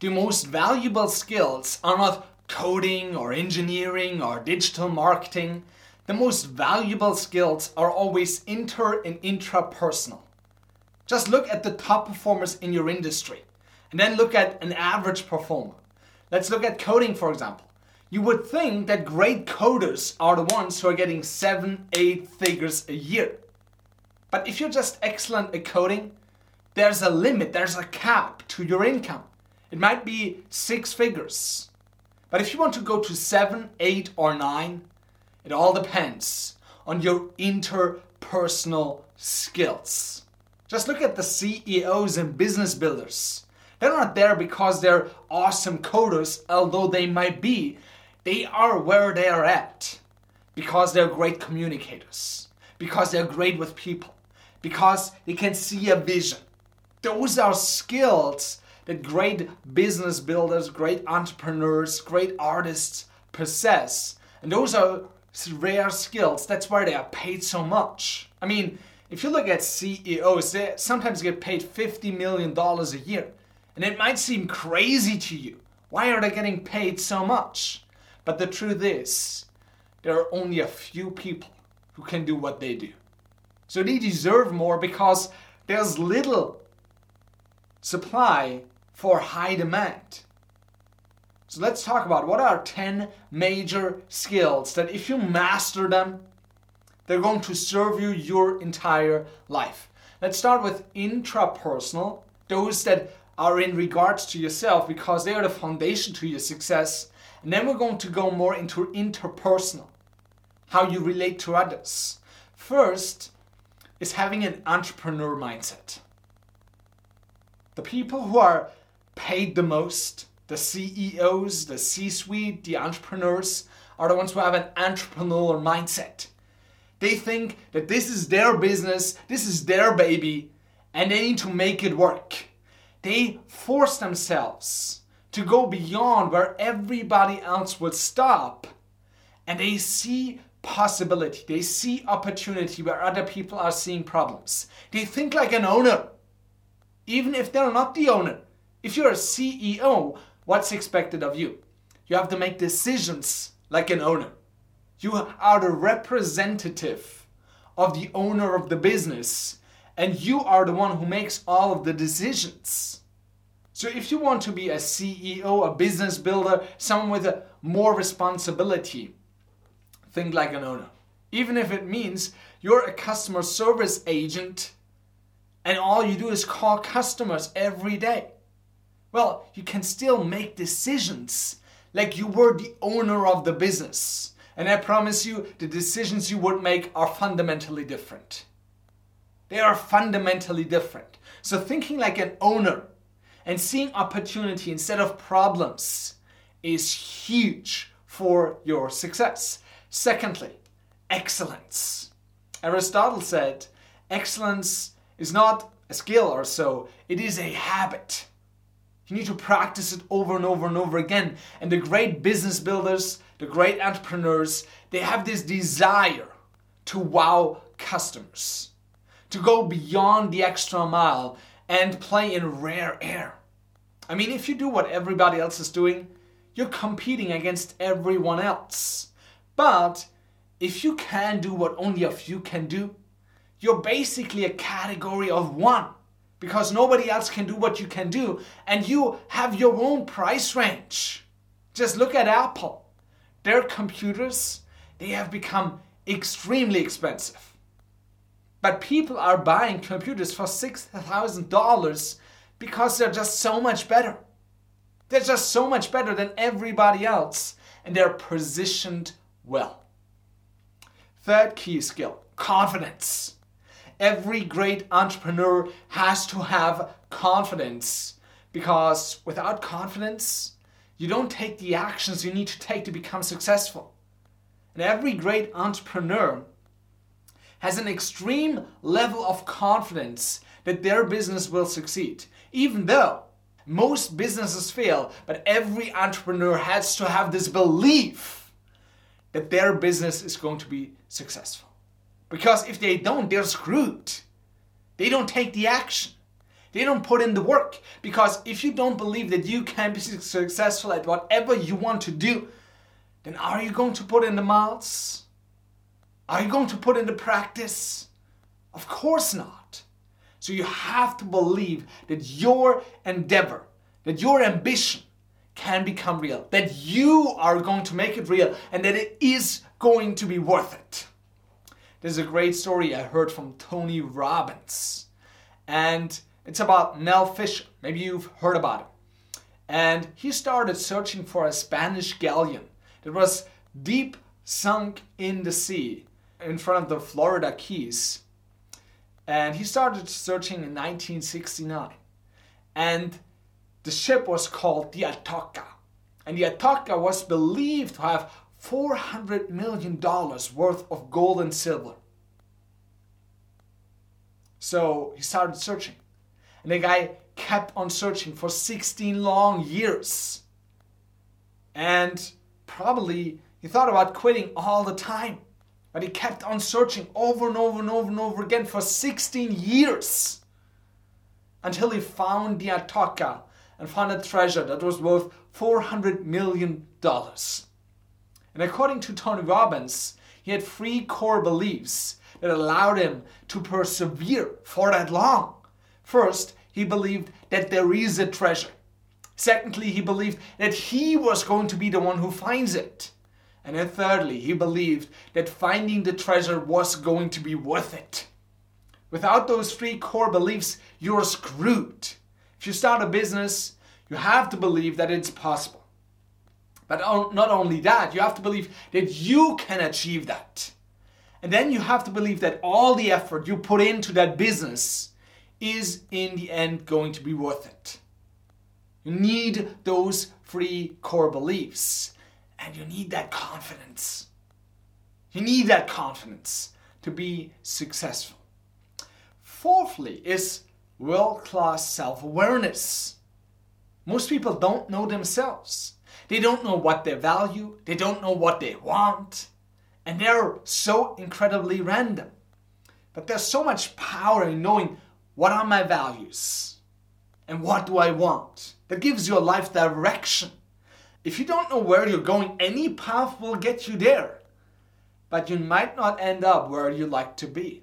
The most valuable skills are not coding or engineering or digital marketing. The most valuable skills are always inter and intrapersonal. Just look at the top performers in your industry and then look at an average performer. Let's look at coding, for example. You would think that great coders are the ones who are getting seven, eight figures a year. But if you're just excellent at coding, there's a limit, there's a cap to your income. It might be six figures. But if you want to go to seven, eight, or nine, it all depends on your interpersonal skills. Just look at the CEOs and business builders. They're not there because they're awesome coders, although they might be. They are where they are at because they're great communicators, because they're great with people, because they can see a vision. Those are skills that great business builders, great entrepreneurs, great artists possess. And those are rare skills. That's why they are paid so much. I mean, if you look at CEOs, they sometimes get paid $50 million a year. And it might seem crazy to you. Why are they getting paid so much? But the truth is, there are only a few people who can do what they do. So they deserve more because there's little supply for high demand. So let's talk about what are 10 major skills that if you master them, they're going to serve you your entire life. Let's start with intrapersonal, those that are in regards to yourself because they are the foundation to your success. And then we're going to go more into interpersonal, how you relate to others. First is having an entrepreneur mindset. The people who are paid the most, the CEOs, the C suite, the entrepreneurs, are the ones who have an entrepreneurial mindset. They think that this is their business, this is their baby, and they need to make it work. They force themselves to go beyond where everybody else would stop, and they see possibility, they see opportunity where other people are seeing problems. They think like an owner, even if they're not the owner. If you're a CEO, what's expected of you? You have to make decisions like an owner. You are the representative of the owner of the business, and you are the one who makes all of the decisions. So, if you want to be a CEO, a business builder, someone with a more responsibility, think like an owner. Even if it means you're a customer service agent and all you do is call customers every day. Well, you can still make decisions like you were the owner of the business. And I promise you, the decisions you would make are fundamentally different. They are fundamentally different. So, thinking like an owner and seeing opportunity instead of problems is huge for your success. Secondly, excellence. Aristotle said, excellence is not a skill or so, it is a habit. You need to practice it over and over and over again. And the great business builders, the great entrepreneurs, they have this desire to wow customers, to go beyond the extra mile and play in rare air. I mean, if you do what everybody else is doing, you're competing against everyone else. But if you can do what only a few can do, you're basically a category of one because nobody else can do what you can do and you have your own price range. Just look at Apple. Their computers, they have become extremely expensive. But people are buying computers for $6,000 because they're just so much better. They're just so much better than everybody else and they're positioned well. Third key skill confidence. Every great entrepreneur has to have confidence because without confidence, you don't take the actions you need to take to become successful. And every great entrepreneur has an extreme level of confidence that their business will succeed. Even though most businesses fail, but every entrepreneur has to have this belief that their business is going to be successful. Because if they don't, they're screwed. They don't take the action. They don't put in the work. Because if you don't believe that you can be successful at whatever you want to do, then are you going to put in the miles? Are you going to put in the practice? Of course not. So you have to believe that your endeavor, that your ambition can become real, that you are going to make it real, and that it is going to be worth it. There's a great story I heard from Tony Robbins, and it's about Mel Fisher. Maybe you've heard about him. And he started searching for a Spanish galleon that was deep sunk in the sea in front of the Florida Keys. And he started searching in 1969. And the ship was called the Atocha. And the Atocha was believed to have $400 million worth of gold and silver. So he started searching. And the guy kept on searching for 16 long years. And probably he thought about quitting all the time. But he kept on searching over and over and over and over again for 16 years until he found the Atocha and found a treasure that was worth $400 million. And according to Tony Robbins, he had three core beliefs that allowed him to persevere for that long. First, he believed that there is a treasure. Secondly, he believed that he was going to be the one who finds it. And then thirdly, he believed that finding the treasure was going to be worth it. Without those three core beliefs, you're screwed. If you start a business, you have to believe that it's possible. But not only that, you have to believe that you can achieve that. And then you have to believe that all the effort you put into that business is in the end going to be worth it. You need those three core beliefs and you need that confidence. You need that confidence to be successful. Fourthly, is world class self awareness. Most people don't know themselves. They don't know what they value, they don't know what they want, and they're so incredibly random. But there's so much power in knowing what are my values and what do I want. That gives your life direction. If you don't know where you're going, any path will get you there. But you might not end up where you like to be.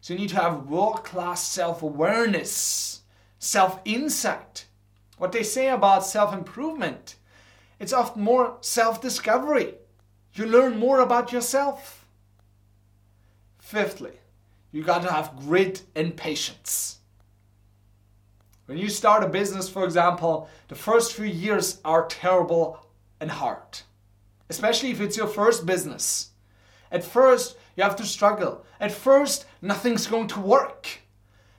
So you need to have world class self awareness, self insight. What they say about self improvement, it's often more self discovery. You learn more about yourself. Fifthly, you got to have grit and patience. When you start a business, for example, the first few years are terrible and hard, especially if it's your first business. At first, you have to struggle. At first, nothing's going to work.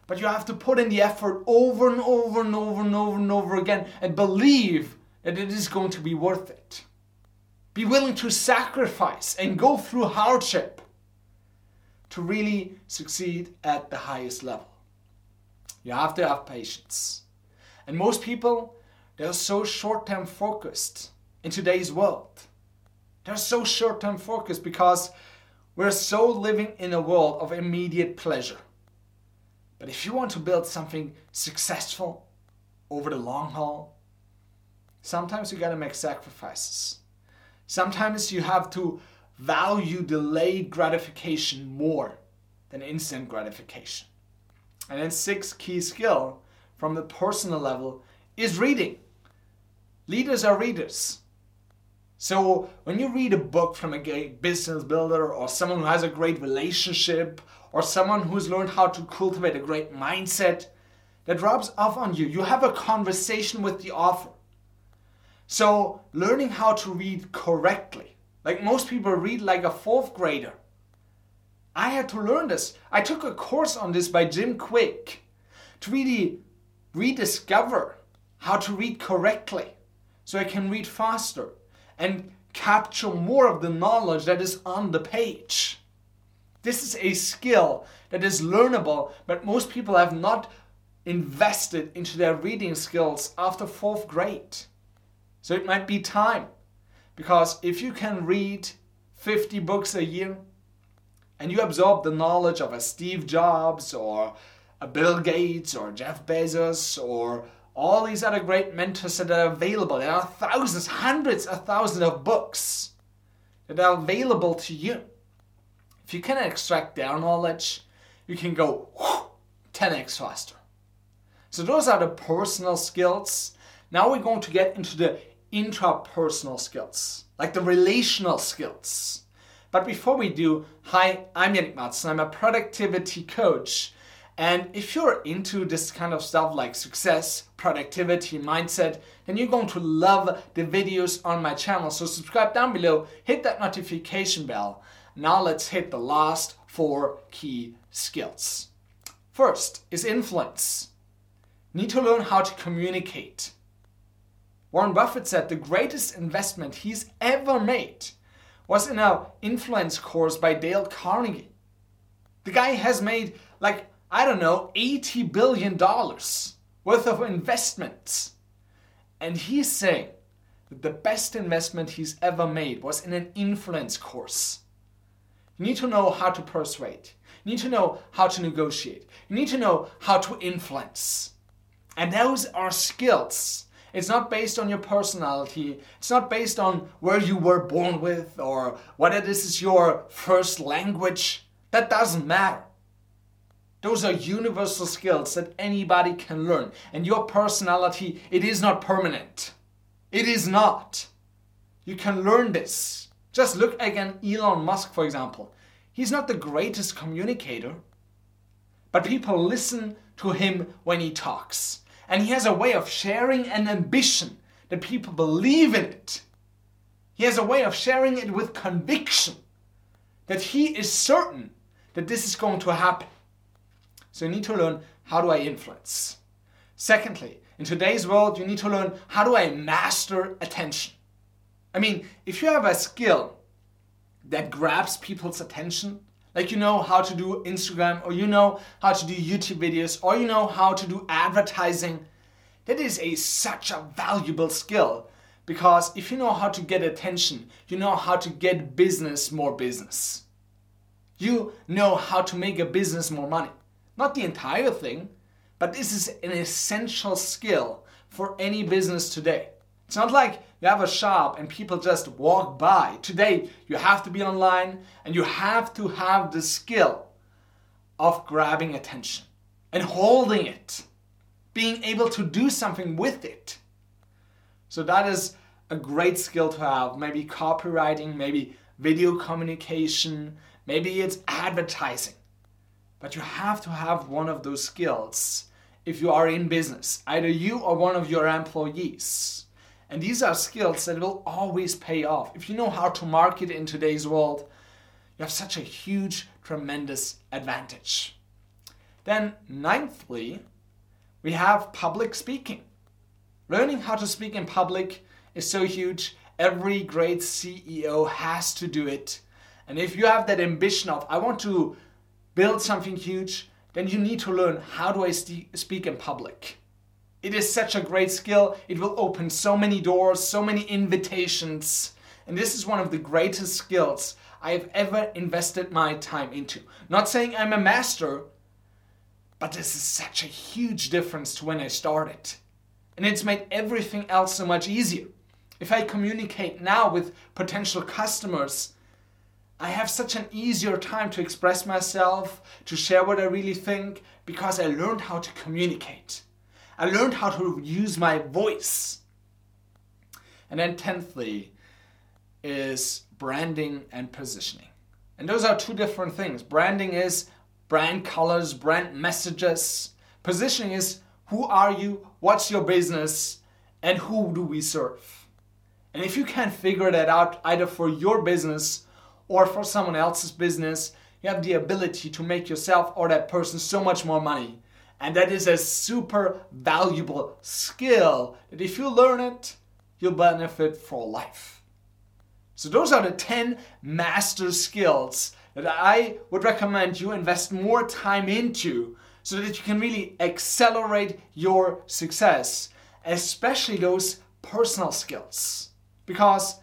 But you have to put in the effort over and over and over and over and over again and believe that it is going to be worth it. Be willing to sacrifice and go through hardship to really succeed at the highest level. You have to have patience. And most people, they're so short term focused in today's world. They're so short term focused because we're so living in a world of immediate pleasure. But if you want to build something successful over the long haul, sometimes you gotta make sacrifices. Sometimes you have to value delayed gratification more than instant gratification. And then sixth key skill from the personal level is reading. Leaders are readers. So when you read a book from a great business builder or someone who has a great relationship or someone who's learned how to cultivate a great mindset, that rubs off on you. You have a conversation with the author. So, learning how to read correctly. Like most people read like a fourth grader. I had to learn this. I took a course on this by Jim Kwik to really rediscover how to read correctly so I can read faster and capture more of the knowledge that is on the page. This is a skill that is learnable, but most people have not invested into their reading skills after fourth grade. So it might be time. Because if you can read 50 books a year and you absorb the knowledge of a Steve Jobs or a Bill Gates or Jeff Bezos or all these other great mentors that are available. There are thousands, hundreds of thousands of books that are available to you. If you can extract their knowledge, you can go 10x faster. So those are the personal skills. Now we're going to get into the intrapersonal skills, like the relational skills. But before we do, hi, I'm Yannik Matzner. I'm a productivity coach. And if you're into this kind of stuff like success, productivity, mindset, then you're going to love the videos on my channel. So subscribe down below, hit that notification bell. Now let's hit the last four key skills. First is influence. Need to learn how to communicate. Warren Buffett said the greatest investment he's ever made was in an influence course by Dale Carnegie. The guy has made like, I don't know, $80 billion worth of investments. And he's saying that the best investment he's ever made was in an influence course. You need to know how to persuade. You need to know how to negotiate. You need to know how to influence. And those are skills it's not based on your personality. It's not based on where you were born with or whether this is your first language. That doesn't matter. Those are universal skills that anybody can learn. And your personality, it is not permanent. It is not. You can learn this. Just look again Elon Musk, for example. He's not the greatest communicator, but people listen to him when he talks. And he has a way of sharing an ambition that people believe in it. He has a way of sharing it with conviction that he is certain that this is going to happen. So you need to learn how do I influence. Secondly, in today's world, you need to learn how do I master attention. I mean, if you have a skill that grabs people's attention, like you know how to do Instagram, or you know how to do YouTube videos, or you know how to do advertising. That is a such a valuable skill because if you know how to get attention, you know how to get business more business. You know how to make a business more money. Not the entire thing, but this is an essential skill for any business today. It's not like you have a shop and people just walk by. Today, you have to be online and you have to have the skill of grabbing attention and holding it, being able to do something with it. So, that is a great skill to have. Maybe copywriting, maybe video communication, maybe it's advertising. But you have to have one of those skills if you are in business, either you or one of your employees. And these are skills that will always pay off. If you know how to market in today's world, you have such a huge, tremendous advantage. Then, ninthly, we have public speaking. Learning how to speak in public is so huge. Every great CEO has to do it. And if you have that ambition of, I want to build something huge, then you need to learn how do I speak in public. It is such a great skill. It will open so many doors, so many invitations. And this is one of the greatest skills I have ever invested my time into. Not saying I'm a master, but this is such a huge difference to when I started. And it's made everything else so much easier. If I communicate now with potential customers, I have such an easier time to express myself, to share what I really think, because I learned how to communicate. I learned how to use my voice. And then, tenthly, is branding and positioning. And those are two different things. Branding is brand colors, brand messages. Positioning is who are you, what's your business, and who do we serve. And if you can't figure that out either for your business or for someone else's business, you have the ability to make yourself or that person so much more money and that is a super valuable skill that if you learn it, you'll benefit for life. So, those are the 10 master skills that I would recommend you invest more time into so that you can really accelerate your success, especially those personal skills. Because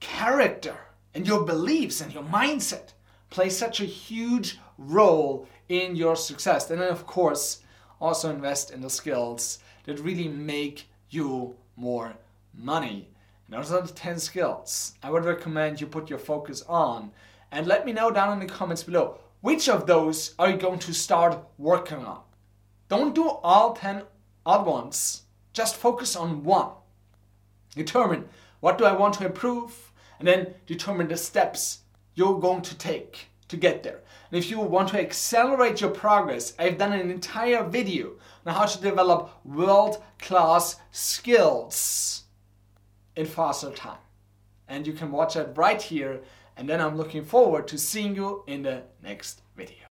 character and your beliefs and your mindset play such a huge role in your success. And then, of course, also invest in the skills that really make you more money. And those are the 10 skills I would recommend you put your focus on. And let me know down in the comments below which of those are you going to start working on. Don't do all 10 at once, just focus on one. Determine what do I want to improve, and then determine the steps you're going to take to get there. And if you want to accelerate your progress, I've done an entire video on how to develop world class skills in faster time. And you can watch it right here. And then I'm looking forward to seeing you in the next video.